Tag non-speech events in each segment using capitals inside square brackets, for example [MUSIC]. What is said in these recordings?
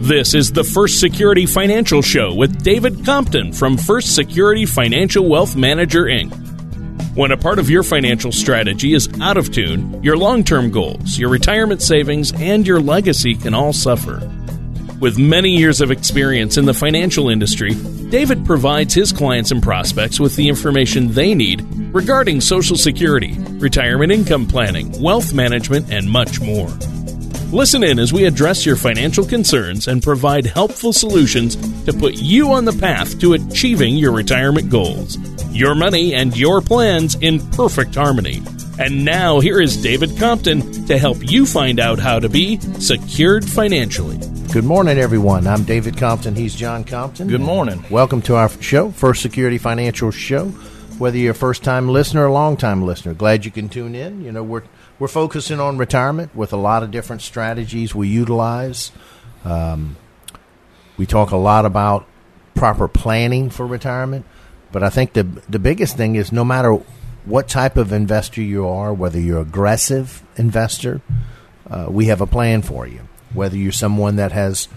This is the First Security Financial Show with David Compton from First Security Financial Wealth Manager, Inc. When a part of your financial strategy is out of tune, your long term goals, your retirement savings, and your legacy can all suffer. With many years of experience in the financial industry, David provides his clients and prospects with the information they need regarding Social Security, retirement income planning, wealth management, and much more. Listen in as we address your financial concerns and provide helpful solutions to put you on the path to achieving your retirement goals. Your money and your plans in perfect harmony. And now, here is David Compton to help you find out how to be secured financially. Good morning, everyone. I'm David Compton. He's John Compton. Good morning. Welcome to our show, First Security Financial Show. Whether you're a first time listener or a long time listener, glad you can tune in. You know, we're we're focusing on retirement with a lot of different strategies we utilize. Um, we talk a lot about proper planning for retirement, but I think the the biggest thing is no matter what type of investor you are, whether you're aggressive investor, uh, we have a plan for you. Whether you're someone that has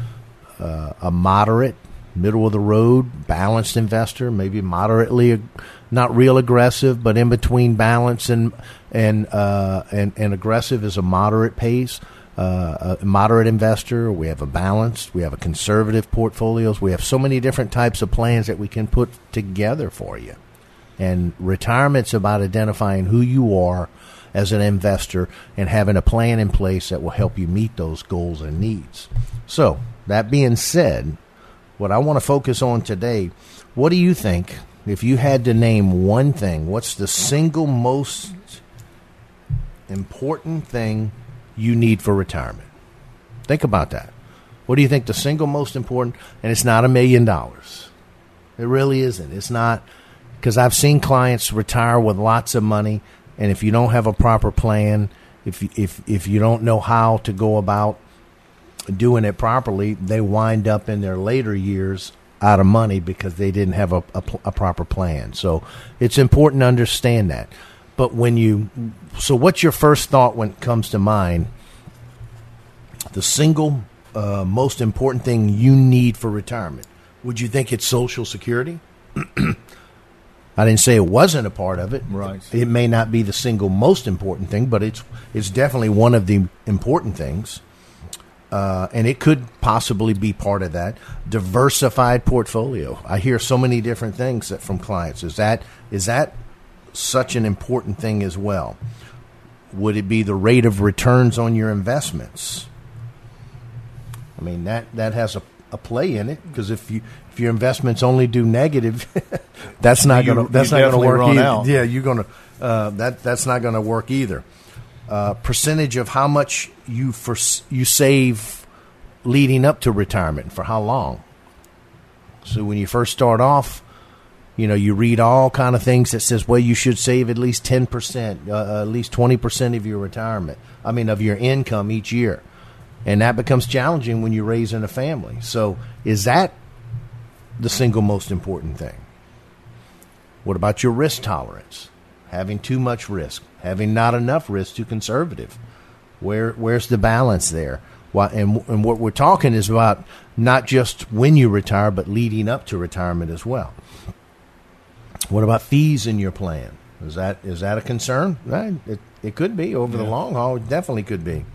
uh, a moderate, middle of the road, balanced investor, maybe moderately not real aggressive, but in between balance and and uh, and, and aggressive is a moderate pace. Uh, a moderate investor. We have a balanced. We have a conservative portfolios. We have so many different types of plans that we can put together for you. And retirement's about identifying who you are as an investor and having a plan in place that will help you meet those goals and needs. So, that being said, what I want to focus on today, what do you think if you had to name one thing, what's the single most important thing you need for retirement? Think about that. What do you think the single most important? And it's not a million dollars. It really isn't. It's not because I've seen clients retire with lots of money, and if you don't have a proper plan, if if if you don't know how to go about doing it properly, they wind up in their later years out of money because they didn't have a, a, a, proper plan. So it's important to understand that. But when you, so what's your first thought when it comes to mind? The single uh, most important thing you need for retirement? Would you think it's Social Security? [CLEARS THROAT] I didn't say it wasn't a part of it. Right. It may not be the single most important thing, but it's it's definitely one of the important things uh, and it could possibly be part of that diversified portfolio. I hear so many different things that from clients. Is that is that such an important thing as well? Would it be the rate of returns on your investments? I mean that that has a, a play in it because if you if your investments only do negative, [LAUGHS] that's not going to that's not going to work either. Out. Yeah, you're going to uh, that that's not going to work either uh, percentage of how much you for, you save leading up to retirement for how long. So when you first start off, you know you read all kind of things that says well you should save at least ten percent, uh, uh at least twenty percent of your retirement. I mean of your income each year, and that becomes challenging when you're raising a family. So is that the single most important thing? What about your risk tolerance? Having too much risk having not enough risk too conservative. Where where's the balance there? Why, and and what we're talking is about not just when you retire, but leading up to retirement as well. What about fees in your plan? Is that is that a concern? Right. It, it could be over yeah. the long haul. It definitely could be.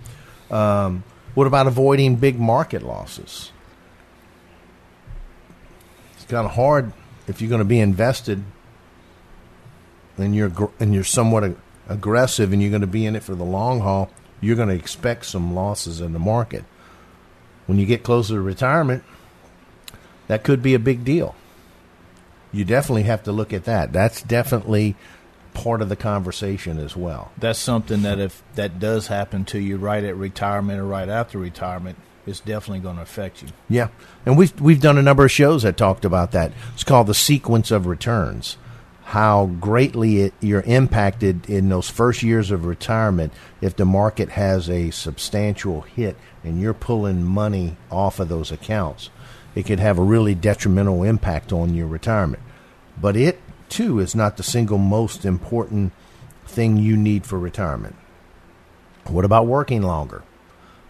Um, what about avoiding big market losses? It's kind of hard if you're going to be invested and you're and you're somewhat aggressive and you're going to be in it for the long haul, you're going to expect some losses in the market. When you get closer to retirement, that could be a big deal. You definitely have to look at that. That's definitely part of the conversation as well. That's something that if that does happen to you right at retirement or right after retirement, it's definitely going to affect you. Yeah, and we've we've done a number of shows that talked about that. It's called the sequence of returns how greatly it, you're impacted in those first years of retirement if the market has a substantial hit and you're pulling money off of those accounts. It could have a really detrimental impact on your retirement. But it, too, is not the single most important thing you need for retirement. What about working longer?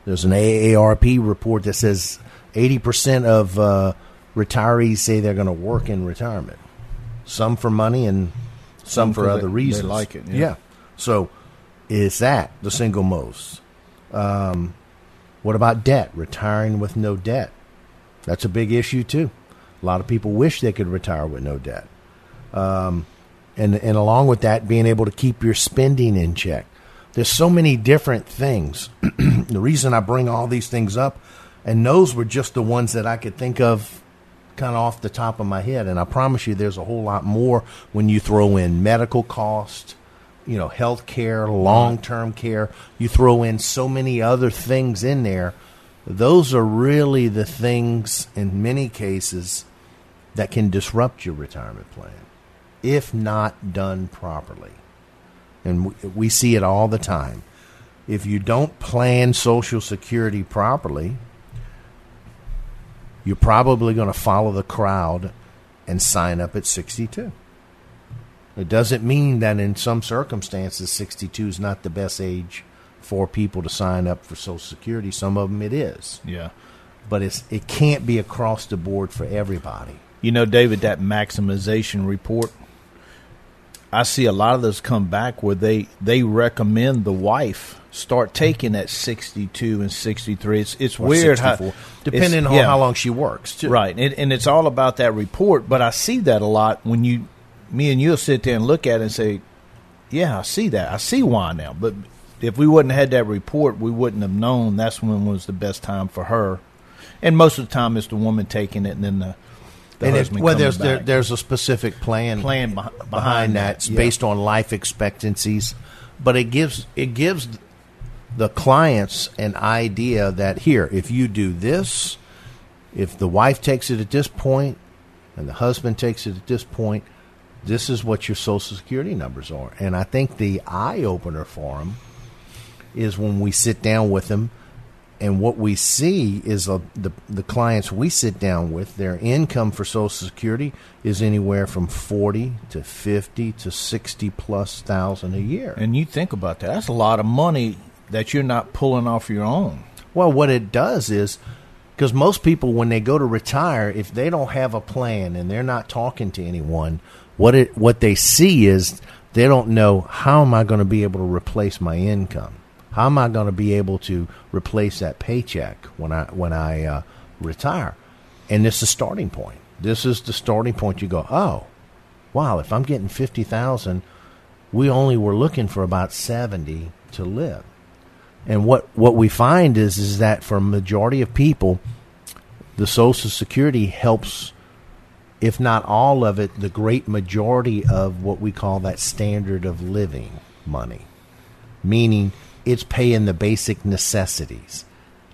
There's an AARP report that says eighty percent of uh, retirees say they're going to work in retirement. Some for money and some, Some for other they- reasons. they like it, yeah. yeah. So, is that the single most? Um, what about debt? Retiring with no debt. That's a big issue too. A lot of people wish they could retire with no debt. Um, and and along with that, being able to keep your spending in check. There's so many different things. [CLEARS THROAT] the reason I bring all these things up, and those were just the ones that I could think of kind of off the top of my head. And I promise you, there's a whole lot more when you throw in medical cost, you know, health care, long term care. You throw in so many other things in there. Those are really the things, in many cases, that can disrupt your retirement plan if not done properly. And we, we see it all the time. If you don't plan Social Security properly, you're probably going to follow the crowd and sign up at 62. It doesn't mean that in some circumstances 62 is not the best age for people to sign up for Social Security. Some of them it is, Yeah. but it's it can't be across the board for everybody. You know, David, that maximization report. I see a lot of those come back where they they recommend the wife start mm-hmm. taking at sixty two and sixty three. It's it's Or weird how depending it's- on yeah. how long she works. Too. Right, and, and it's all about that report. But I see that a lot when you, me and you'll sit there and look at it and say, "Yeah, I see that. I see why now." But if we wouldn't have had that report, we wouldn't have known that's when was the best time for her. And most of the time, it's the woman taking it, and then the, the and it, well, there's there, there's a specific plan Plan beh- behind behind that. that, It's yeah. based on life expectancies, but it gives it gives the clients an idea that here, if you do this, if the wife takes it at this point, and the husband takes it at this point, this is what your Social Security numbers are. And I think the eye opener for them is when we sit down with them and what we see is uh, the the clients we sit down with their income for social security is anywhere from 40 to 50 to 60 plus thousand a year and you think about that. That's a lot of money that you're not pulling off your own. well what it does is because most people when they go to retire if they don't have a plan and they're not talking to anyone what it what they see is they don't know how am i going to be able to replace my income how am i going to be able to replace that paycheck when i when i uh, retire? And this is the starting point. This is the starting point. You go oh wow if i'm getting 50000 we only were looking for about 70 to live. And what, what we find is is that for a majority of people, the Social Security helps, if not all of it, the great majority of what we call that standard of living money. Meaning it's paying the basic necessities,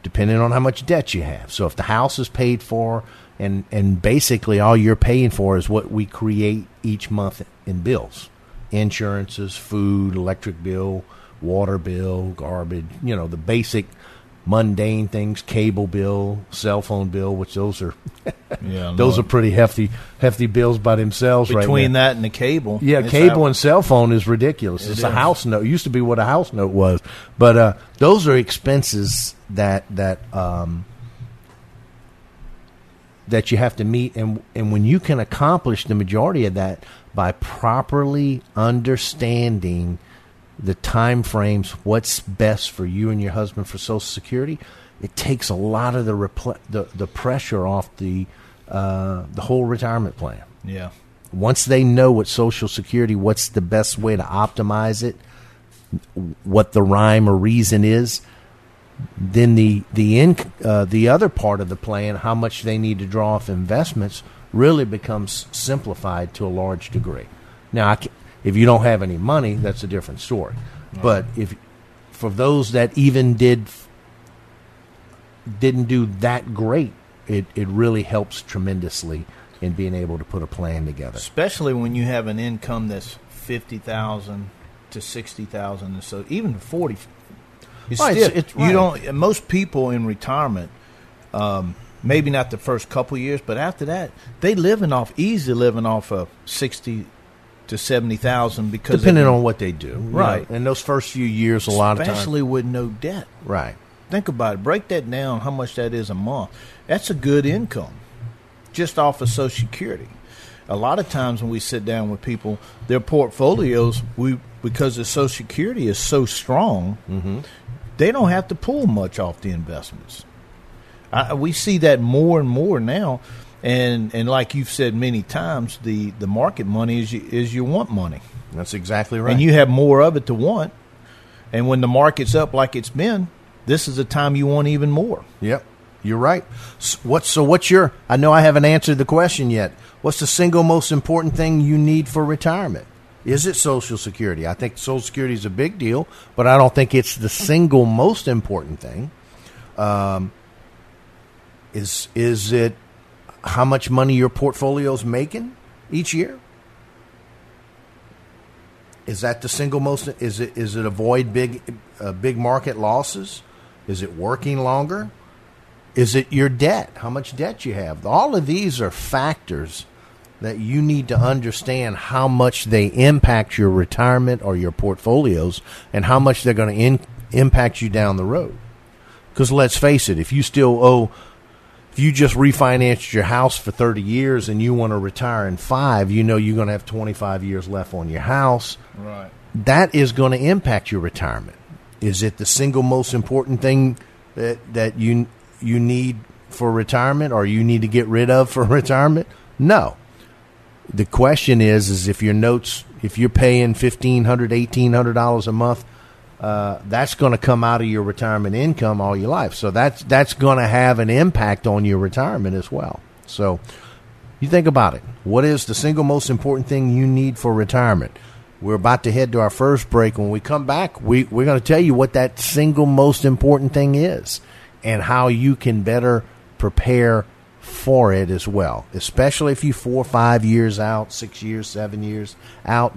depending on how much debt you have. So if the house is paid for and, and basically all you're paying for is what we create each month in bills. Insurances, food, electric bill, water bill, garbage, you know, the basic mundane things, cable bill, cell phone bill, which those are [LAUGHS] Yeah, [LAUGHS] those are pretty hefty hefty bills by themselves right between now. that and the cable. Yeah, cable out- and cell phone is ridiculous. It it's a house note. It used to be what a house note was, but uh, those are expenses that that um, that you have to meet, and and when you can accomplish the majority of that by properly understanding the time frames, what's best for you and your husband for Social Security, it takes a lot of the repl- the, the pressure off the uh, the whole retirement plan yeah. once they know what social security what's the best way to optimize it what the rhyme or reason is then the the inc- uh, the other part of the plan how much they need to draw off investments really becomes simplified to a large degree now I if you don't have any money that's a different story but if for those that even did didn't do that great it, it really helps tremendously in being able to put a plan together Especially when you have an income that's fifty thousand to sixty thousand, and so even forty. It's Right, still, it's you right. don't. Most people in retirement, um, maybe not the first couple years, but after that, they living off easy living off of sixty to seventy thousand because depending on what they do, Right. know. in those first few years, a lot of times, especially with no debt. right? think about it. Break that down. How much that is a month? That's a good income, just off of Social Security. A lot of times when we sit down with people, their portfolios, we because the Social Security is so strong, Mm-hmm. they don't have to pull much off the investments. I, we see that more and more now, and and like you've said many times, the the market money is you, is you want money, That's exactly right. and you have more of it to want. And when the market's up like it's been, this is the time you want even more. Yep, you're right. S- What's so? What's your? I know I haven't answered the question yet. What's the single most important thing you need for retirement? Is it Social Security? I think Social Security is a big deal, but I don't think it's the single most important thing. Um, is is it how much money your portfolio's making each year? Is that the single most? Is it is it avoid big uh, big market losses? Is it working longer? Is it your debt? How much debt you have? All of these are factors that you need to understand how much they impact your retirement or your portfolios and how much they're going to in, impact you down the road. Because let's face it, if you still owe, if you just refinanced your house for 30 years and you want to retire in five, you know you're going to have 25 years left on your house Right. that is going to impact your retirement. Is it the single most important thing that that you you need for retirement or you need to get rid of for [LAUGHS] retirement? No. The question is is if your notes if you're paying fifteen hundred, eighteen hundred dollars a month, uh, that's going to come out of your retirement income all your life. So that's that's going to have an impact on your retirement as well. So you think about it. What is the single most important thing you need for retirement? We're about to head to our first break. When we come back, we, we're going to tell you what that single most important thing is and how you can better prepare for it as well, especially if you four five years out, six years, seven years out.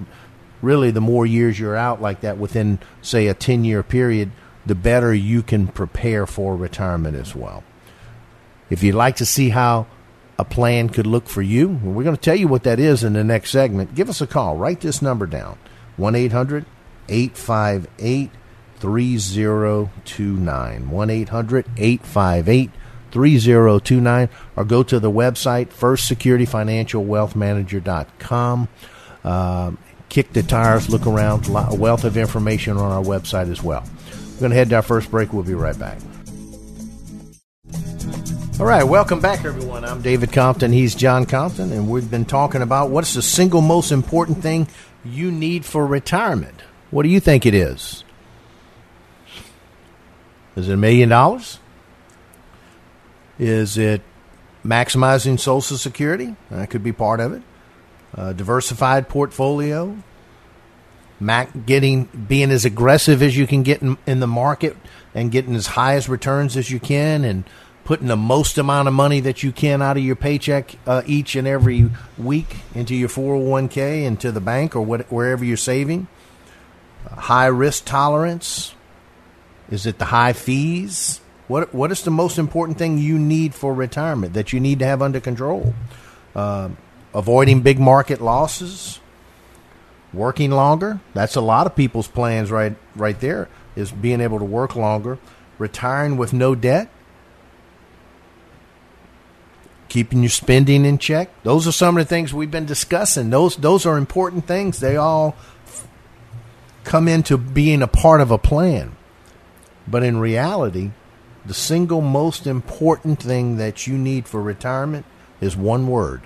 Really, the more years you're out like that within, say, a 10 year period, the better you can prepare for retirement as well. If you'd like to see how a plan could look for you, we're going to tell you what that is in the next segment. Give us a call. Write this number down 1 800 858 3029. 1 800 858 3029. Or go to the website, firstsecurityfinancialwealthmanager.com. Um, kick the tires, look around. A wealth of information on our website as well. We're going to head to our first break. We'll be right back. All right, welcome back, everyone. I'm David Compton. He's John Compton, and we've been talking about what's the single most important thing you need for retirement. What do you think it is? Is it a million dollars? Is it maximizing Social Security? That could be part of it. A diversified portfolio, Mac getting being as aggressive as you can get in, in the market and getting as high as returns as you can, and putting the most amount of money that you can out of your paycheck uh, each and every week into your 401k, into the bank, or what, wherever you're saving. High risk tolerance. Is it the high fees? What What is the most important thing you need for retirement that you need to have under control? Um avoiding big market losses. Working longer. That's a lot of people's plans right right there. Is being able to work longer. Retiring with no debt keeping your spending in check. Those are some of the things we've been discussing. Those those are important things. They all come into being a part of a plan. But in reality, the single most important thing that you need for retirement is one word.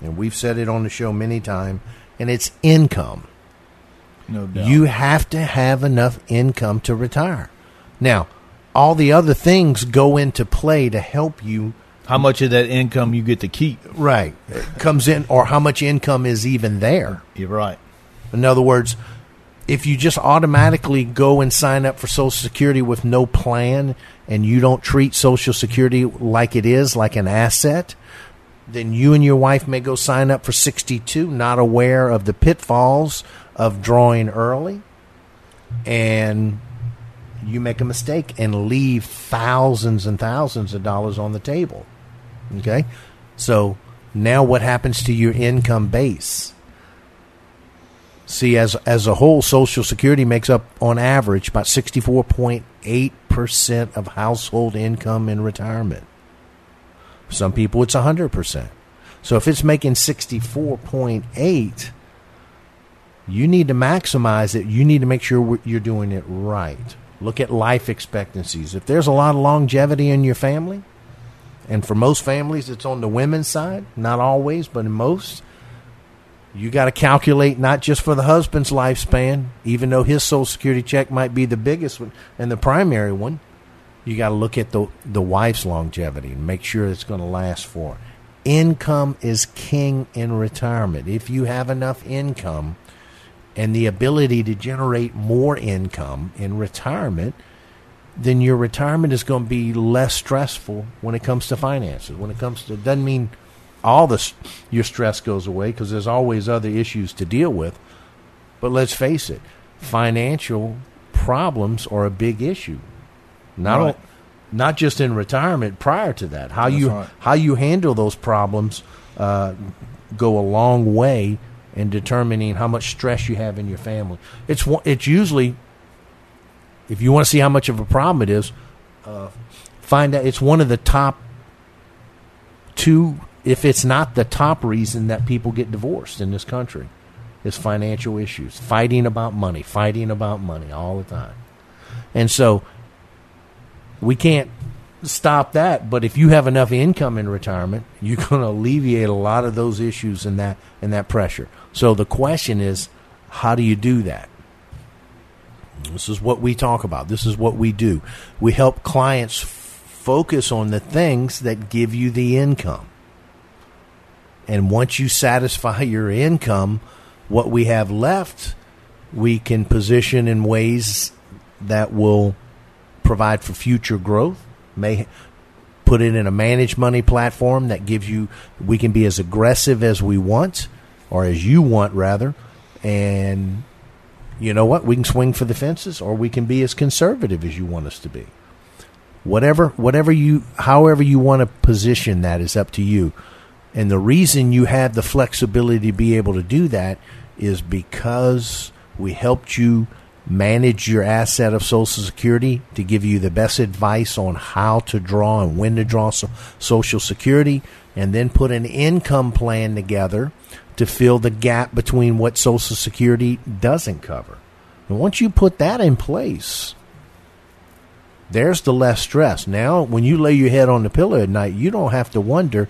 And we've said it on the show many times, and it's income. No doubt. You have to have enough income to retire. Now, all the other things go into play to help you How much of that income you get to keep? Right. Comes in, or how much income is even there. You're right. In other words, if you just automatically go and sign up for Social Security with no plan and you don't treat Social Security like it is, like an asset, then you and your wife may go sign up for 62, not aware of the pitfalls of drawing early. And you make a mistake and leave thousands and thousands of dollars on the table. Okay? So now what happens to your income base? See, as as a whole, Social Security makes up on average about sixty four point eight percent of household income in retirement. Some people it's hundred percent. So if it's making sixty four point eight, you need to maximize it. You need to make sure you're doing it right. Look at life expectancies. If there's a lot of longevity in your family, and for most families it's on the women's side, not always, but in most, you got to calculate not just for the husband's lifespan, even though his social security check might be the biggest one and the primary one. You got to look at the the wife's longevity and make sure it's going to last for. Income is king in retirement. If you have enough income and the ability to generate more income in retirement, then your retirement is going to be less stressful when it comes to finances. When it comes to, doesn't mean all the your stress goes away because there's always other issues to deal with. But let's face it, financial problems are a big issue. Not right. not just in retirement. Prior to that, how That's you right. how you handle those problems uh, go a long way in determining how much stress you have in your family. It's it's usually if you want to see how much of a problem it is, uh, find out it's one of the top two if it's not the top reason that people get divorced in this country is financial issues fighting about money fighting about money all the time and so we can't stop that but if you have enough income in retirement you're going to alleviate a lot of those issues and that and that pressure. So the question is how do you do that? This is what we talk about. This is what we do. We help clients f- focus on the things that give you the income. And once you satisfy your income, what we have left, we can position in ways that will provide for future growth. May put it in a managed money platform that gives you, we can be as aggressive as we want, or as you want, rather. And you know what? We can swing for the fences, or we can be as conservative as you want us to be. Whatever, whatever you, however you want to position that is up to you. And the reason you have the flexibility to be able to do that is because we helped you manage your asset of Social Security to give you the best advice on how to draw and when to draw Social Security, and then put an income plan together to fill the gap between what Social Security doesn't cover. And once you put that in place, there's the less stress. Now, when you lay your head on the pillow at night, you don't have to wonder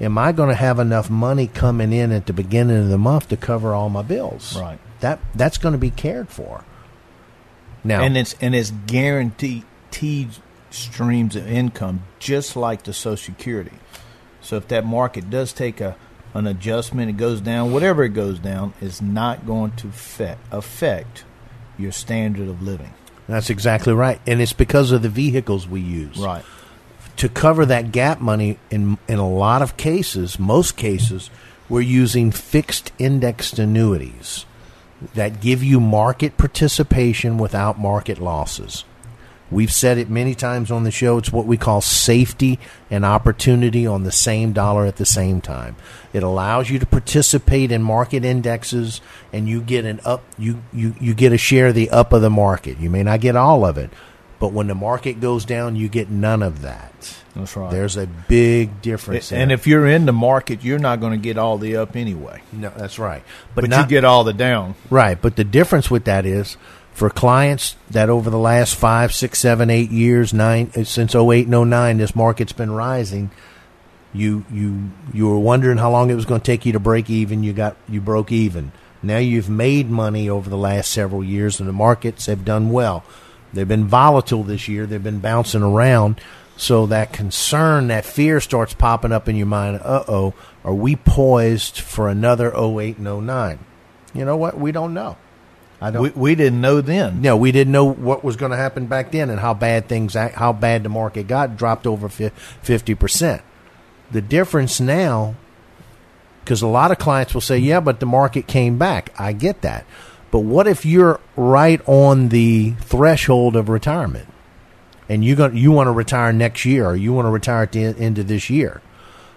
am I going to have enough money coming in at the beginning of the month to cover all my bills? Right. That that's going to be cared for. Now, and it's and it's guaranteed streams of income, just like the Social Security. So if that market does take a an adjustment, it goes down, whatever it goes down, is not going to affect, affect your standard of living. That's exactly right, and it's because of the vehicles we use. Right to cover that gap money in in a lot of cases, most cases, we're using fixed indexed annuities that give you market participation without market losses. We've said it many times on the show. It's what we call safety and opportunity on the same dollar at the same time. It allows you to participate in market indexes and you get an up you, you, you get a share of the up of the market. You may not get all of it, but when the market goes down, you get none of that. That's right. There's a big difference. And if you're in the market, you're not going to get all the up anyway. No, that's right. But, but not, you get all the down. Right. But the difference with that is for clients that over the last five, six, seven, eight years, nine eh, since 08 and 09, this market's been rising. You you you were wondering how long it was going to take you to break even. You got you broke even. Now you've made money over the last several years, and the markets have done well. They've been volatile this year. They've been bouncing around. So that concern, that fear starts popping up in your mind. Uh oh, are we poised for another 08 and 09? You know what? We don't know. I don't. We, we didn't know then. No, we didn't know what was going to happen back then and how bad things, how bad the market got, dropped over 50%. The difference now, because a lot of clients will say, yeah, but the market came back. I get that. But what if you're right on the threshold of retirement, and you you want to retire next year, or you want to retire at the end of this year?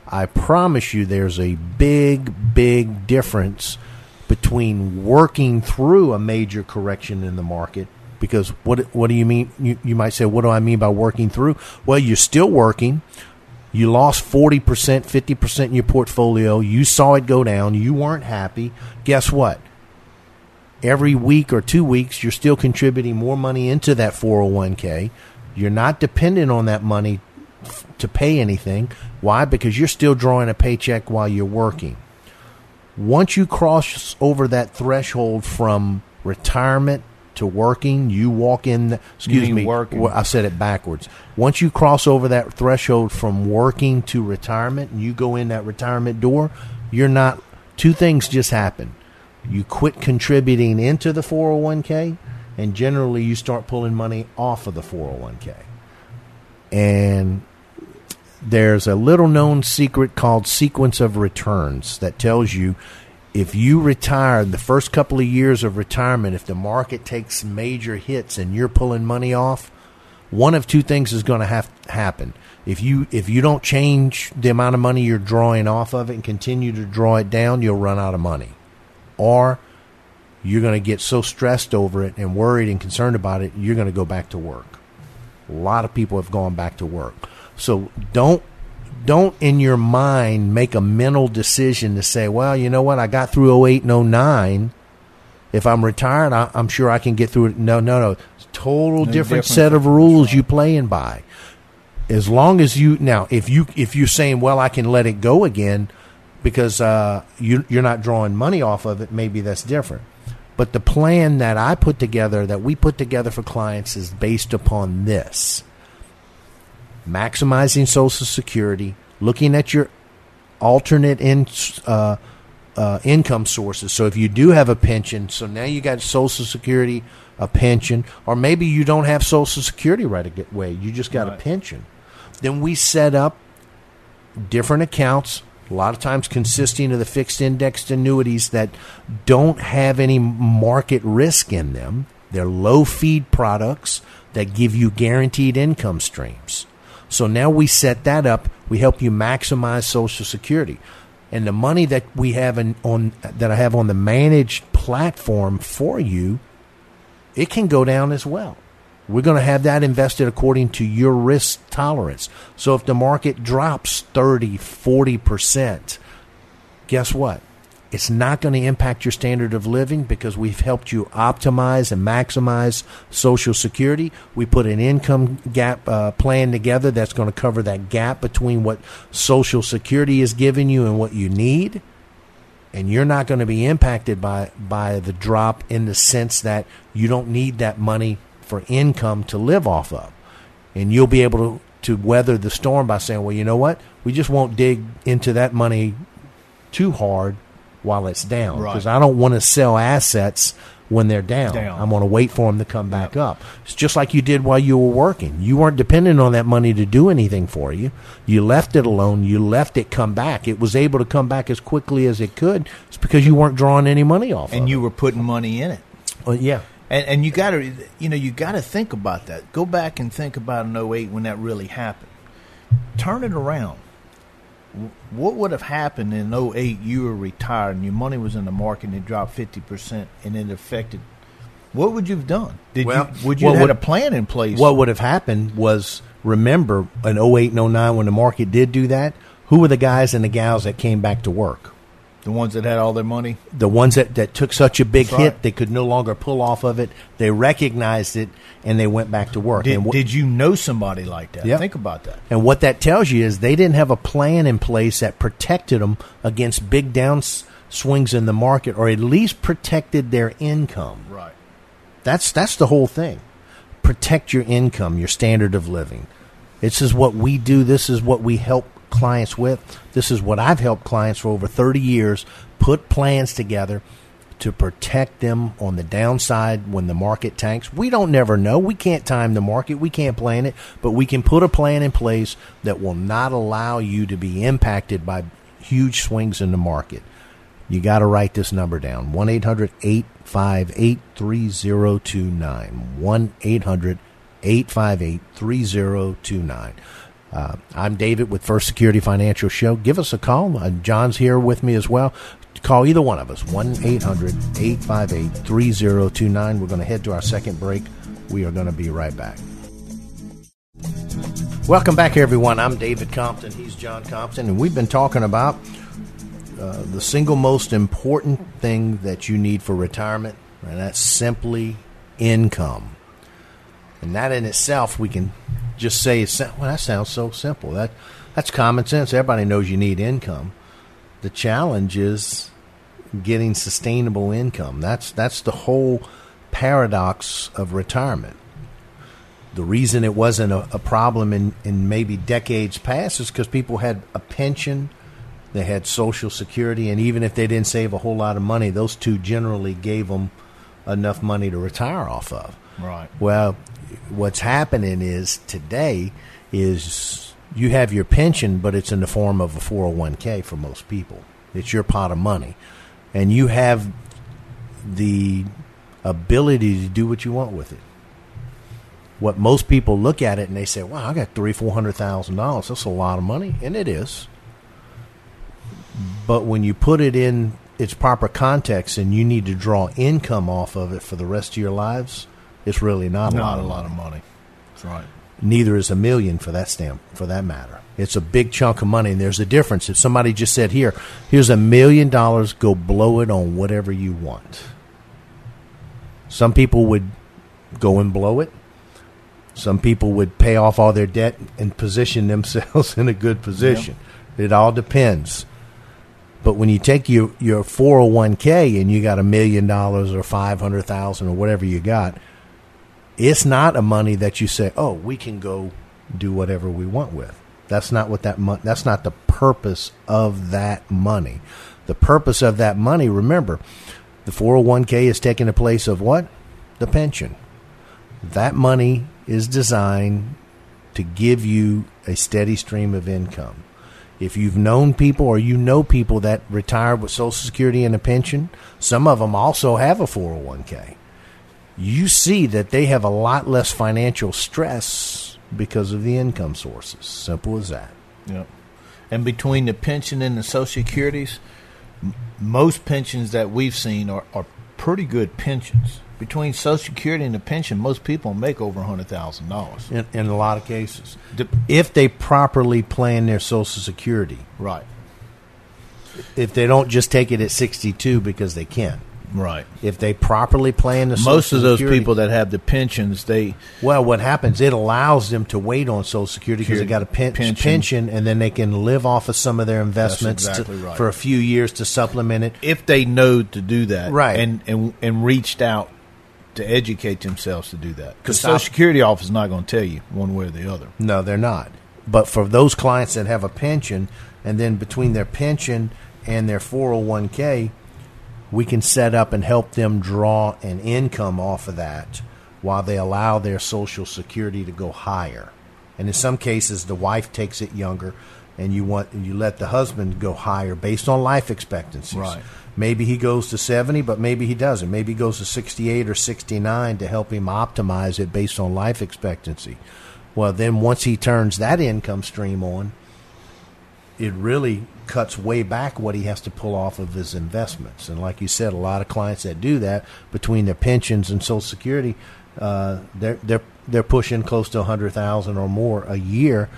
I promise you, there's a big, big difference between working through a major correction in the market because what what do you mean? You, you might say, what do I mean by working through? Well, you're still working. You lost 40%, 50% in your portfolio. You saw it go down. You weren't happy. Guess what? Every week or two weeks, you're still contributing more money into that 401k. You're not dependent on that money to pay anything. Why? Because you're still drawing a paycheck while you're working. Once you cross over that threshold from retirement to working, you walk in. The, excuse me, working. I said it backwards. Once you cross over that threshold from working to retirement, and you go in that retirement door, you're not. Two things just happen. You quit contributing into the 401k, and generally you start pulling money off of the 401k. And there's a little known secret called sequence of returns that tells you if you retire the first couple of years of retirement, if the market takes major hits and you're pulling money off, one of two things is going to have to happen. If you if you don't change the amount of money you're drawing off of it and continue to draw it down, you'll run out of money. Or you're going to get so stressed over it and worried and concerned about it, you're going to go back to work. A lot of people have gone back to work. So don't don't in your mind make a mental decision to say, well, you know what, I got through 08 and 09. If I'm retired, I, am sure I can get through it. No, no, no. It's total different, different set of rules you playing by. As long as you now, if you if you're saying, well, I can let it go again because uh, you, you're not drawing money off of it, maybe that's different. But the plan that I put together, that we put together for clients, is based upon this maximizing Social Security, looking at your alternate in, uh, uh, income sources. So if you do have a pension, so now you got Social Security, a pension, or maybe you don't have Social Security right away, you just got Right. a pension. Then we set up different accounts, a lot of times consisting of the fixed indexed annuities that don't have any market risk in them. They're low feed products that give you guaranteed income streams. So now we set that up. We help you maximize Social Security, and the money that we have in, on that I have on the managed platform for you, it can go down as well. We're going to have that invested according to your risk tolerance. So if the market drops 30, 40%, guess what? It's not going to impact your standard of living because we've helped you optimize and maximize Social Security. We put an income gap uh, plan together that's going to cover that gap between what Social Security is giving you and what you need and you're not going to be impacted by by the drop in the sense that you don't need that money for income to live off of and you'll be able to to weather the storm by saying well you know what we just won't dig into that money too hard while it's down Right. because I don't want to sell assets when they're down. Down. I'm going to wait for them to come back up. It's just like you did while you were working. You weren't dependent on that money to do anything for you. You left it alone. You left it come back. It was able to come back as quickly as it could. It's because you weren't drawing any money off. and of you it. were putting money in it. Well, yeah. And and you got to you know you got to think about that. Go back and think about an 08 when that really happened. Turn it around. What would have happened in 08 you were retired and your money was in the market and it dropped 50% and it affected what would you have done? Did Well, you would you have would- a plan in place? What would have happened was remember in 08 and 09 when the market did do that, who were the guys and the gals that came back to work? The ones that had all their money? the ones that, that took such a big That's hit right. they could no longer pull off of it they recognized it and they went back to work Did, and, wh- did you know somebody like that? Yeah. Think about that. and what that tells you is they didn't have a plan in place that protected them against big down swings in the market or at least protected their income Right. that's that's the whole thing protect your income your standard of living this is what we do this is what we help clients with. This is what i've helped clients for over 30 years put plans together to protect them on the downside when the market tanks. We don't never know. We can't time the market. We can't plan it. But we can put a plan in place that will not allow you to be impacted by huge swings in the market. You got to write this number down. 1 800 858 3029. 1 800 858 3029. Uh, I'm David with First Security Financial Show. Give us a call. Uh, John's here with me as well. Call either one of us 1 800 858 3029. We're going to head to our second break. We are going to be right back. Welcome back, everyone. I'm David Compton. He's John Compton, and we've been talking about uh, the single most important thing that you need for retirement, and that's simply income. And that in itself, we can just say, well, that sounds so simple. That that's common sense. Everybody knows you need income. The challenge is getting sustainable income. That's that's the whole paradox of retirement. The reason it wasn't a, a problem in, in maybe decades past is because people had a pension, they had Social Security, and even if they didn't save a whole lot of money, those two generally gave them enough money to retire off of. Right. Well, what's happening is today is you have your pension, but it's in the form of a 401k for most people. It's your pot of money. And you have the ability to do what you want with it. What most people look at it and they say, "Wow, I got three, four hundred thousand dollars. That's a lot of money," and it is. But when you put it in its proper context and you need to draw income off of it for the rest of your lives, it's really not, not a lot a of lot money. of money. That's right. Neither is a million for that stamp for that matter. It's a big chunk of money, and there's a difference. If somebody just said, "Here, here's a million dollars, go blow it on whatever you want," some people would go and blow it. Some people would pay off all their debt and position [LAUGHS] themselves in a good position. It all depends. But when you take your your 401k and you got a million dollars or 500,000 or whatever you got, it's not a money that you say, "Oh, we can go do whatever we want with." That's not what that mon- that's not the purpose of that money. The purpose of that money, remember, the 401k is taking the place of what? The pension. That money is designed to give you a steady stream of income. If you've known people or you know people that retired with Social Security and a pension, some of them also have a 401k. You see that they have a lot less financial stress because of the income sources. Simple as that. Yep. And between the pension and the Social Securities, m- most pensions that we've seen are, are pretty good pensions. Between Social Security and the pension, most people make over hundred thousand dollars. In, in a lot of cases, if they properly plan their Social Security, Right. if they don't just take it at 62 because they can. Right. If they properly plan the Most Social of those Security- people that have the pensions, they Well, what happens? It allows them to wait on Social Security because they got a pen- pension. pension. and then they can live off of some of their investments to- exactly right. for a few years to supplement it. if they know to do that, Right. and and and reached out to educate themselves to do that, because Social Security office is not going to tell you one way or the other. No, they're not. But for those clients that have a pension, and then between their pension and their 401k, we can set up and help them draw an income off of that while they allow their Social Security to go higher. And in some cases, the wife takes it younger, and you want you let the husband go higher based on life expectancies. Right. Maybe he goes to 70, but maybe he doesn't. Maybe he goes to 68 or 69 to help him optimize it based on life expectancy. Well, then once he turns that income stream on, it really cuts way back what he has to pull off of his investments. And like you said, a lot of clients that do that between their pensions and Social Security, uh, they're they're they're pushing close to a hundred thousand or more a year.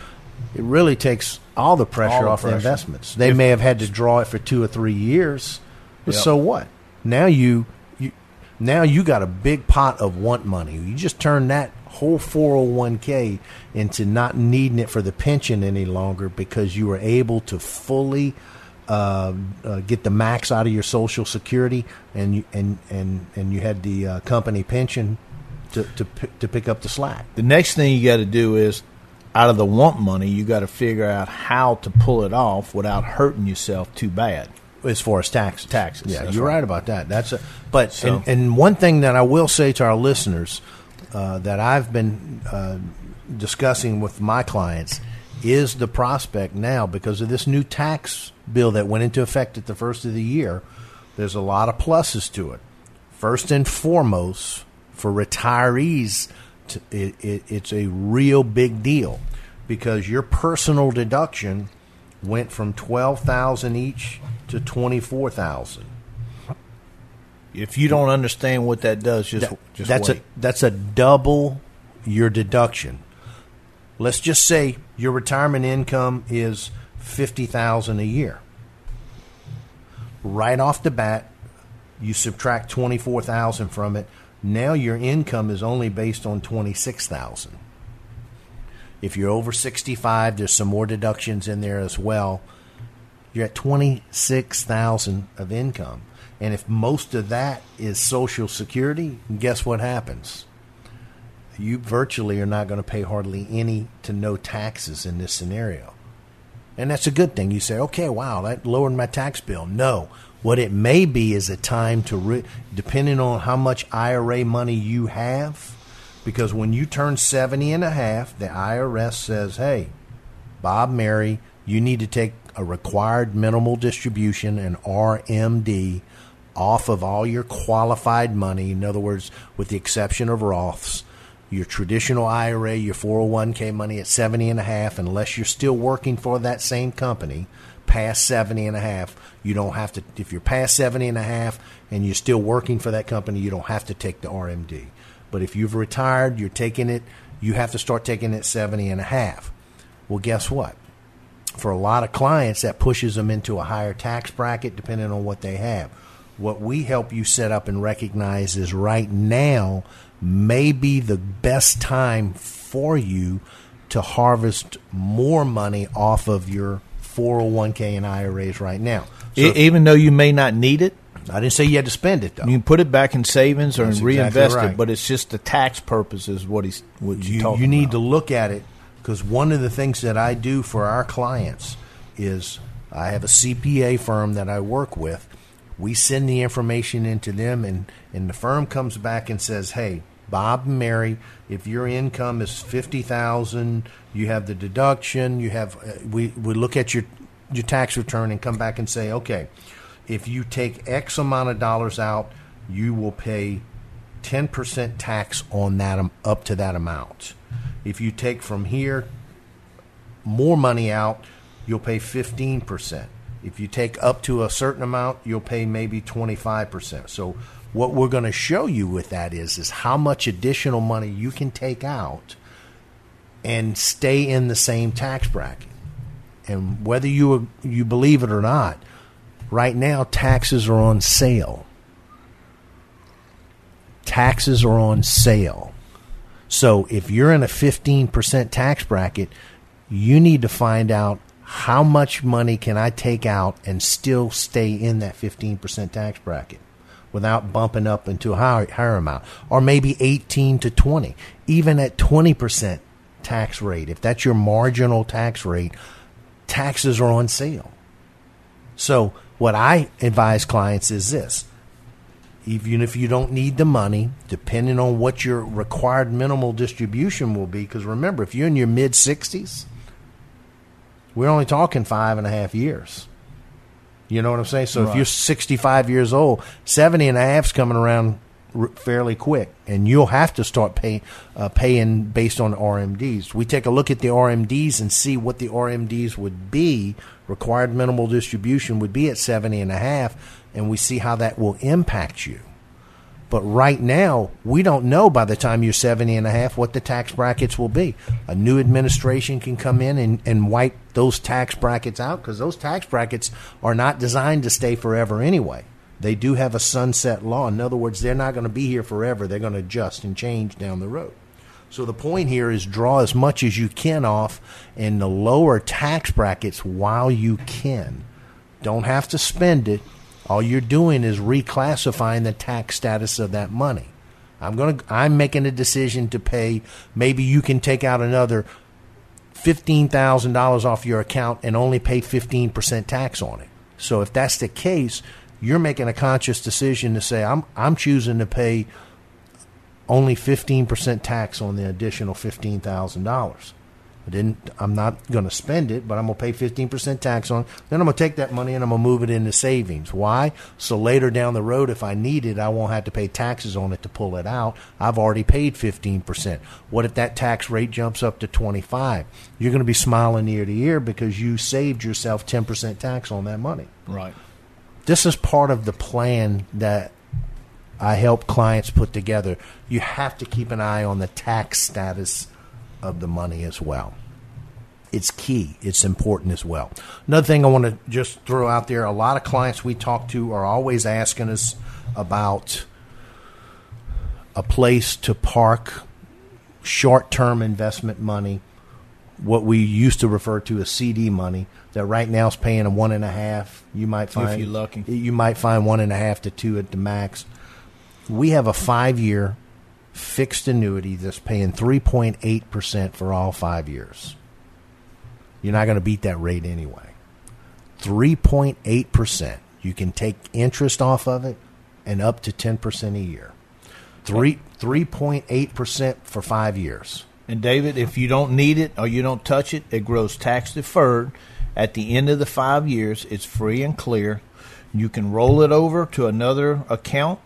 It really takes all the pressure All the off the investments. They If- may have had to draw it for two or three years, but Yep. so what? Now you you now you got a big pot of want money. You just turn that whole 401k into not needing it for the pension any longer because you were able to fully uh, uh, get the max out of your social security and you, and and and you had the uh, company pension to to pi- to pick up the slack. The next thing you got to do is, out of the want money, you got to figure out how to pull it off without hurting yourself too bad. as far as taxes. Taxes, Yeah, you're right. right. about that. That's a but So- and, and one thing that I will say to our listeners uh, that I've been uh, discussing with my clients is the prospect now because of this new tax bill that went into effect at the first of the year. There's a lot of pluses to it. First and foremost, for retirees, t it, it, it's a real big deal because your personal deduction went from twelve thousand each to twenty four thousand. If you don't understand what that does, just That- just that's wait. a that's a double your deduction. Let's just say your retirement income is fifty thousand a year. Right off the bat, you subtract twenty four thousand from it. Now your income is only based on twenty six thousand. If you're over sixty five, there's some more deductions in there as well. You're at twenty six thousand of income. And if most of that is Social Security, guess what happens? You virtually are not going to pay hardly any to no taxes in this scenario. And that's a good thing. You say, okay, wow, that lowered my tax bill. No. What it may be is a time to, re- depending on how much IRA money you have, because when you turn 70 and a half, the IRS says, hey, Bob Mary, you need to take a required minimal distribution, an RMD, off of all your qualified money. In other words, with the exception of Roths, your traditional IRA, your 401k money at 70 and a half, unless you're still working for that same company past 70 and a half, you don't have to, if you're past 70 and a half and you're still working for that company, you don't have to take the RMD. But if you've retired, you're taking it, you have to start taking it 70 and a half. Well, guess what? For a lot of clients, that pushes them into a higher tax bracket depending on what they have. What we help you set up and recognize is right now may be the best time for you to harvest more money off of your 401k and IRAs right now. So E- even though you may not need it, I didn't say you had to spend it though. you can put it back in savings or That's reinvest exactly it. But it's just the tax purposes. What he's what you you need about. to look at it because one of the things that I do for our clients is I have a CPA firm that I work with. We send the information into them, and, and the firm comes back and says, "Hey, Bob and Mary, if your income is fifty thousand, you have the deduction. You have uh, we we look at your your tax return and come back and say, okay, if you take X amount of dollars out, you will pay 10% tax on that am- up to that amount. If you take from here more money out, you'll pay 15%. If you take up to a certain amount, you'll pay maybe 25%. So what we're going to show you with that is is how much additional money you can take out and stay in the same tax bracket. And whether you you believe it or not, right now taxes are on sale taxes are on sale. So if you're in a 15% tax bracket, you need to find out how much money can I take out and still stay in that 15% tax bracket without bumping up into a higher, higher amount? Or maybe 18 to 20 even at 20% tax rate. If that's your marginal tax rate taxes are on sale. So what i advise clients is this. Even if you don't need the money, depending on what your required minimal distribution will be. Because remember, if you're in your mid 60s, we're only talking five and a half years. You know what I'm saying? So if you're 65 years old, 70 and a half's coming around r- fairly quick, and you'll have to start pay, uh, paying based on RMDs. We take a look at the RMDs and see what the RMDs would be. Required minimal distribution would be at 70 and a half, and we see how that will impact you. But right now, we don't know by the time you're 70 and a half what the tax brackets will be. A new administration can come in and, and wipe those tax brackets out because those tax brackets are not designed to stay forever anyway. They do have a sunset law. In other words, they're not going to be here forever. They're going to adjust and change down the road. So the point here is draw as much as you can off in the lower tax brackets while you can. Don't have to spend it. All you're doing is reclassifying the tax status of that money. I'm going to I'm making a decision to pay maybe you can take out another $15,000 off your account and only pay 15% tax on it. So if that's the case, you're making a conscious decision to say I'm I'm choosing to pay only 15% tax on the additional $15,000. I didn't I'm not going to spend it, but I'm going to pay 15% tax on. it. Then I'm going to take that money and I'm going to move it into savings. Why? So later down the road if I need it, I won't have to pay taxes on it to pull it out. I've already paid 15%. What if that tax rate jumps up to 25? You're going to be smiling ear to ear because you saved yourself 10% tax on that money right. this is part of the plan that I help clients put together, you have to keep an eye on the tax status of the money as well. It's key. It's important as well. Another thing I want to just throw out there a lot of clients we talk to are always asking us about a place to park short term investment money, what we used to refer to as CD money, that right now is paying a one and a half. You might find if you're lucky. You might find one and a half to two at the max. We have a five year fixed annuity that's paying three point eight percent for all five years. You're not going to beat that rate anyway. Three point eight percent. You can take interest off of it and up to ten percent a year. Three three point eight percent for five years. And David, if you don't need it or you don't touch it, it grows tax deferred. At the end of the five years, it's free and clear. You can roll it over to another account,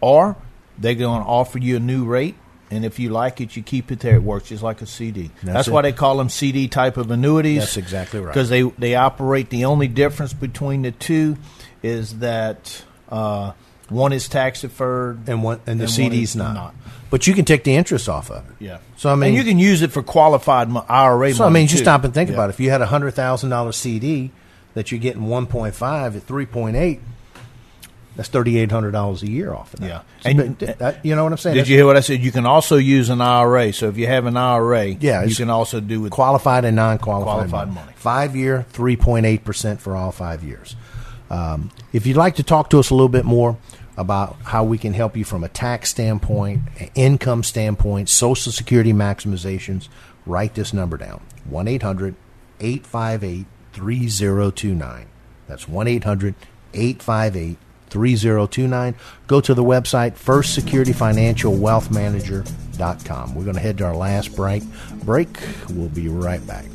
or they're going to offer you a new rate. And if you like it, you keep it there. It works just like a CD. That's That's, why they call them CD type of annuities. That's exactly right. Because they they operate. The only difference between the two is that uh, one is tax deferred And one and the one CD's is not. But you can take the interest off of it. Yeah. So I mean, and you can use it for qualified IRA. So I mean, just too. stop and think Yeah. about it. If you had a hundred thousand dollar CD that you're getting one point five at three point eight, that's thirty eight hundred dollars a year off of that. Yeah. So, And- that- you know what I'm saying? Did That's you hear what I said? You can also use an IRA. So if you have an IRA, Yeah, you can also do with qualified and non qualified Qualified money. money. Five year, three point eight percent for all five years. Um, if you'd like to talk to us a little bit more about how we can help you from a tax standpoint, income standpoint, Social Security maximizations, write this number down 1 800 858 3029. That's 1 800 858 3029. Go to the website firstsecurityfinancialwealthmanager.com. We're going to head to our last break. Break. We'll be right back.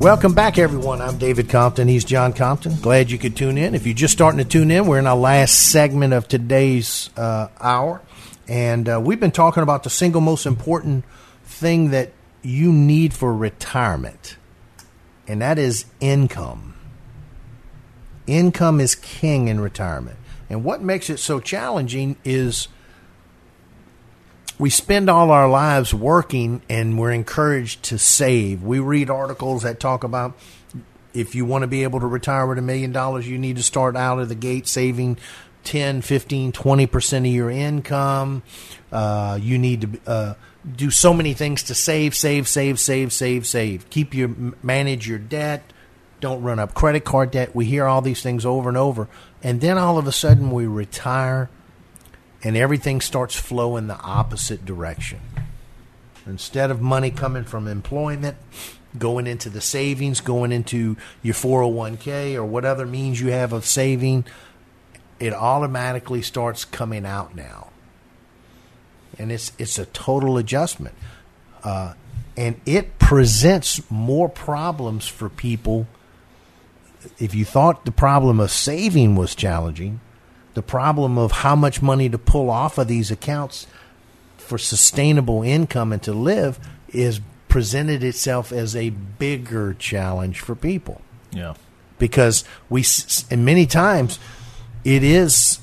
Welcome back, everyone. I'm David Compton. He's John Compton. Glad you could tune in. If you're just starting to tune in, we're in our last segment of today's uh, hour. And uh, we've been talking about the single most important thing that you need for retirement, and that is income. Income is king in retirement. And what makes it so challenging is we spend all our lives working and we're encouraged to save. We read articles that talk about if you want to be able to retire with a million dollars, you need to start out of the gate saving 10, 15, 20% of your income. Uh, you need to uh, do so many things to save, save, save, save, save, save. Keep your manage your debt. Don't run up credit card debt. We hear all these things over and over. And then all of a sudden we retire and everything starts flowing the opposite direction. Instead of money coming from employment, going into the savings, going into your 401k or what other means you have of saving, it automatically starts coming out now. And it's it's a total adjustment. Uh, and it presents more problems for people. If you thought the problem of saving was challenging, the problem of how much money to pull off of these accounts for sustainable income and to live is presented itself as a bigger challenge for people yeah. because we and many times it is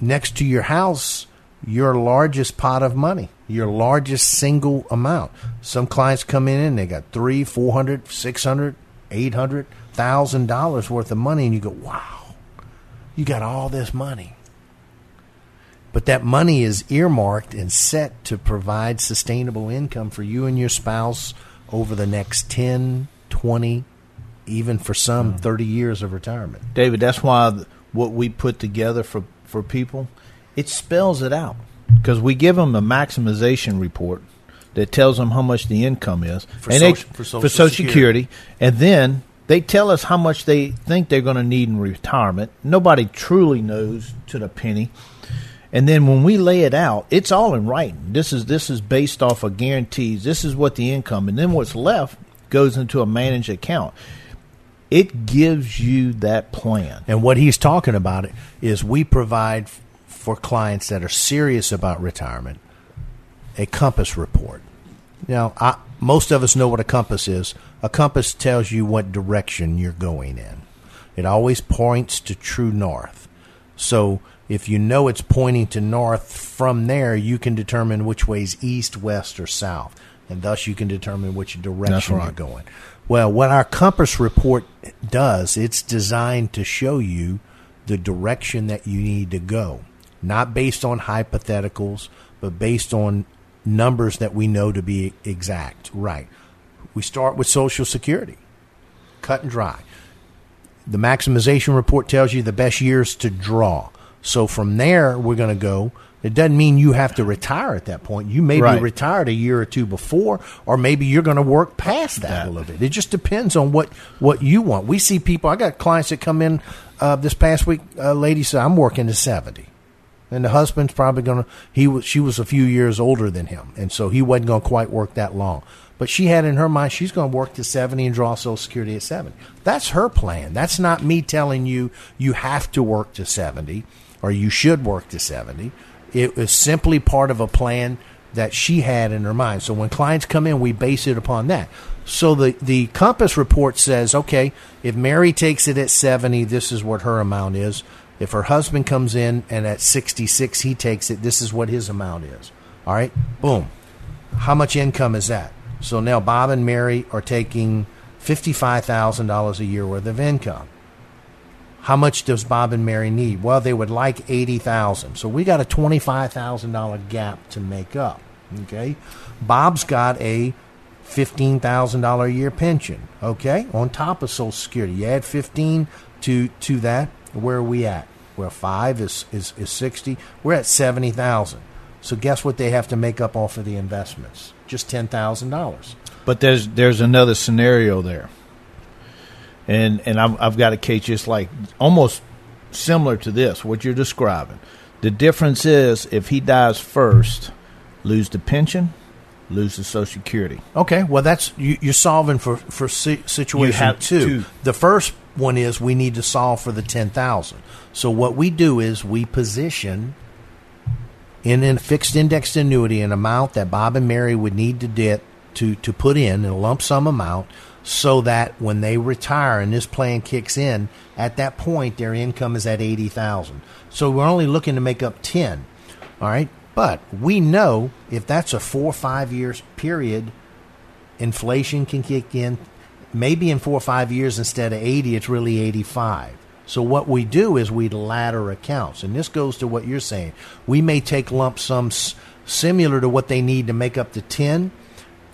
next to your house your largest pot of money your largest single amount some clients come in and they got three four hundred six hundred eight hundred thousand dollars worth of money and you go wow you got all this money. But that money is earmarked and set to provide sustainable income for you and your spouse over the next 10 20 even for some hmm. 30 years of retirement. David, that's why what we put together for, for people, it spells it out. Because we give them a maximization report that tells them how much the income is For and they- Social- for Social for Social Security. Security. And then they tell us how much they think they're going to need in retirement. Nobody truly knows to the penny. And then when we lay it out, it's all in writing. This is this is based off of guarantees. This is what the income, and then what's left goes into a managed account. It gives you that plan. and what he's talking about it is we provide for clients that are serious about retirement a compass report now I, most of us know what a compass is a compass tells you what direction you're going in it always points to true north so if you know it's pointing to north from there, you can determine which way's east, west, or south, and thus you can determine which direction right. you're going. Well, what our compass report does, it's designed to show you the direction that you need to go, not based on hypotheticals, but based on numbers that we know to be exact. Right. We start with Social Security, cut and dry. The maximization report tells you the best years to draw. So from there, we're going to go. It doesn't mean you have to retire at that point. You may Right. be retired a year or two before, or maybe you're going to work past that, That. a little bit. It just depends on what what you want. We see people. I got clients that come in uh, this past week. A lady said, "I'm working to 70." And the husband's probably going to he was she was a few years older than him. And so he wasn't going to quite work that long. But she had in her mind she's going to work to 70 and draw social security at 70 that's her plan. That's not me telling you you have to work to 70 or you should work to 70 it was simply part of a plan that she had in her mind. So when clients come in we base it upon that. So the, the compass report says okay if mary takes it at 70 this is what her amount is if her husband comes in and at 66 he takes it, this is what his amount is. All right? Boom. How much income is that? So now Bob and Mary are taking $55,000 a year worth of income. How much does Bob and Mary need? Well, they would like 80,000. So we got a $25,000 gap to make up, okay? Bob's got a $15,000 a year pension, okay? On top of social security. You add 15 to to that, where are we at? Well, 5 is is is 60. We're at 70,000. So guess what they have to make up off of the investments? Just $10,000. But there's there's another scenario there, and and I've, I've got a case just like almost similar to this what you're describing. The difference is if he dies first, lose the pension, lose the Social Security. Okay, well that's you, you're solving for for si- situation have two. The first one is we need to solve for the ten thousand. So what we do is we position in a fixed indexed annuity an amount that Bob and Mary would need to get to to put in a lump sum amount so that when they retire and this plan kicks in at that point their income is at 80,000. So we're only looking to make up 10. All right? But we know if that's a 4 or 5 years period inflation can kick in. Maybe in four or five years, instead of 80, it's really 85. So what we do is we ladder accounts. And this goes to what you're saying. We may take lump sums similar to what they need to make up to 10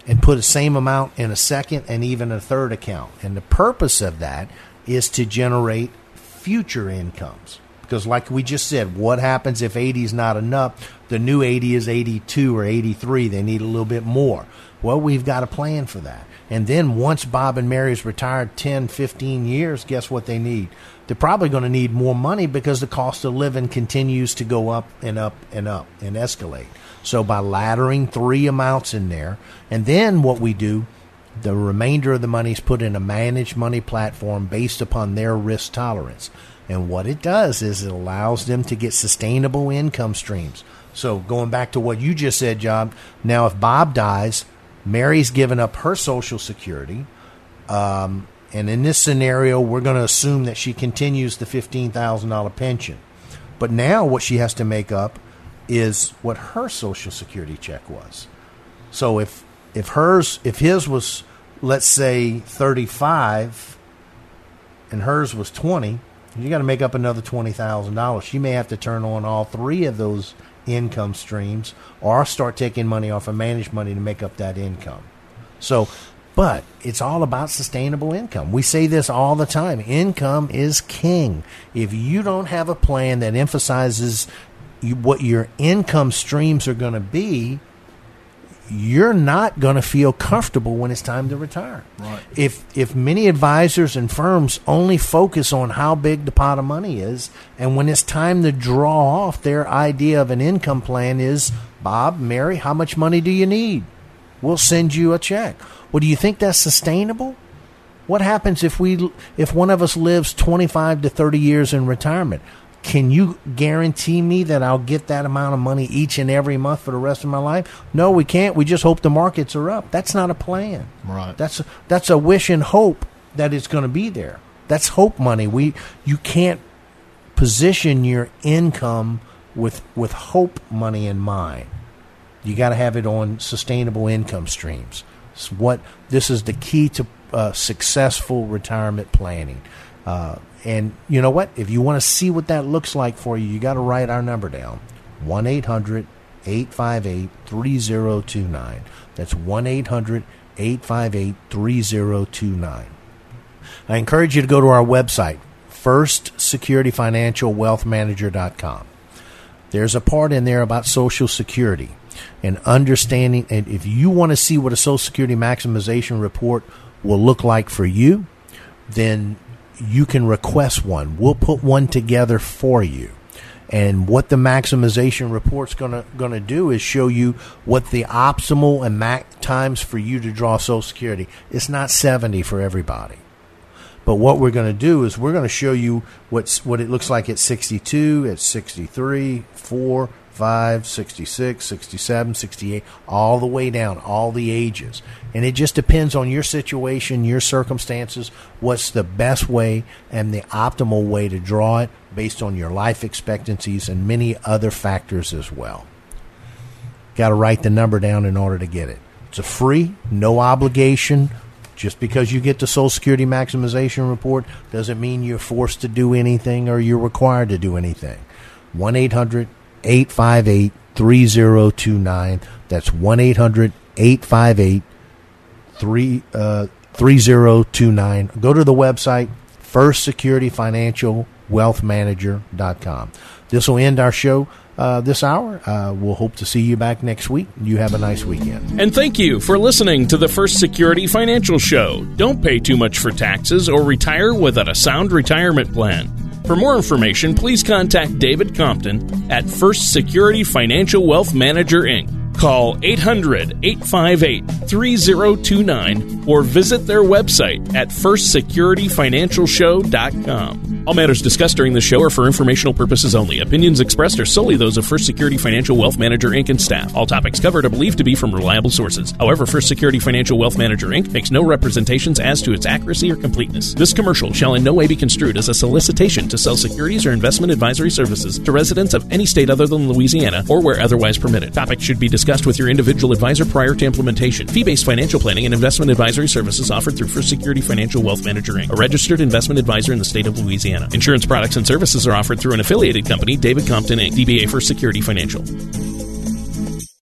and put the same amount in a second and even a third account. And the purpose of that is to generate future incomes. Because, like we just said, what happens if 80 is not enough? The new 80 is 82 or 83. They need a little bit more. Well, we've got a plan for that. And then once Bob and Mary's retired 10, 15 years, guess what they need? They're probably going to need more money because the cost of living continues to go up and up and up and escalate. So by laddering three amounts in there, and then what we do, the remainder of the money is put in a managed money platform based upon their risk tolerance. And what it does is it allows them to get sustainable income streams. So going back to what you just said, John, now if Bob dies, Mary's given up her Social Security. Um, and in this scenario, we're going to assume that she continues the $15,000 pension. But now what she has to make up is what her Social Security check was. So if if hers if his was let's say 35 and hers was 20, you got to make up another $20,000. She may have to turn on all three of those income streams or start taking money off of managed money to make up that income. So, but it's all about sustainable income. We say this all the time. Income is king. If you don't have a plan that emphasizes what your income streams are going to be, you're not going to feel comfortable when it's time to retire. Right. If if many advisors and firms only focus on how big the pot of money is, and when it's time to draw off, their idea of an income plan is, Bob, Mary, how much money do you need? We'll send you a check. Well, do you think that's sustainable? What happens if we if one of us lives 25 to 30 years in retirement? Can you guarantee me that I'll get that amount of money each and every month for the rest of my life? No, we can't. We just hope the markets are up. That's not a plan. Right. That's that's a wish and hope that it's going to be there. That's hope money. We you can't position your income with with hope money in mind. You got to have it on sustainable income streams. It's what this is the key to uh, successful retirement planning. Uh, and you know what? If you want to see what that looks like for you, you got to write our number down 1 800 858 3029. That's 1 800 858 3029. I encourage you to go to our website, firstsecurityfinancialwealthmanager.com. There's a part in there about Social Security and understanding. And if you want to see what a Social Security maximization report will look like for you, then you can request one. We'll put one together for you. And what the maximization report's gonna gonna do is show you what the optimal and max times for you to draw Social Security. It's not seventy for everybody. But what we're going to do is we're going to show you what's what it looks like at 62, at 63, 4, 5, 66, 67, 68, all the way down, all the ages. And it just depends on your situation, your circumstances, what's the best way and the optimal way to draw it based on your life expectancies and many other factors as well. Got to write the number down in order to get it. It's a free, no obligation. Just because you get the Social Security maximization report doesn't mean you're forced to do anything or you're required to do anything. 1 800 858 3029. That's 1 800 858 3029. Go to the website, firstsecurityfinancialwealthmanager.com. This will end our show uh, this hour. Uh, we'll hope to see you back next week. You have a nice weekend. And thank you for listening to the First Security Financial Show. Don't pay too much for taxes or retire without a sound retirement plan. For more information, please contact David Compton at First Security Financial Wealth Manager Inc. Call 800 858 3029 or visit their website at firstsecurityfinancialshow.com. All matters discussed during the show are for informational purposes only. Opinions expressed are solely those of First Security Financial Wealth Manager Inc. and staff. All topics covered are believed to be from reliable sources. However, First Security Financial Wealth Manager Inc. makes no representations as to its accuracy or completeness. This commercial shall in no way be construed as a solicitation to sell securities or investment advisory services to residents of any state other than Louisiana or where otherwise permitted. Topics should be discussed with your individual advisor prior to implementation. Fee based financial planning and investment advisory services offered through First Security Financial Wealth Manager Inc., a registered investment advisor in the state of Louisiana. Insurance products and services are offered through an affiliated company, David Compton Inc., DBA First Security Financial.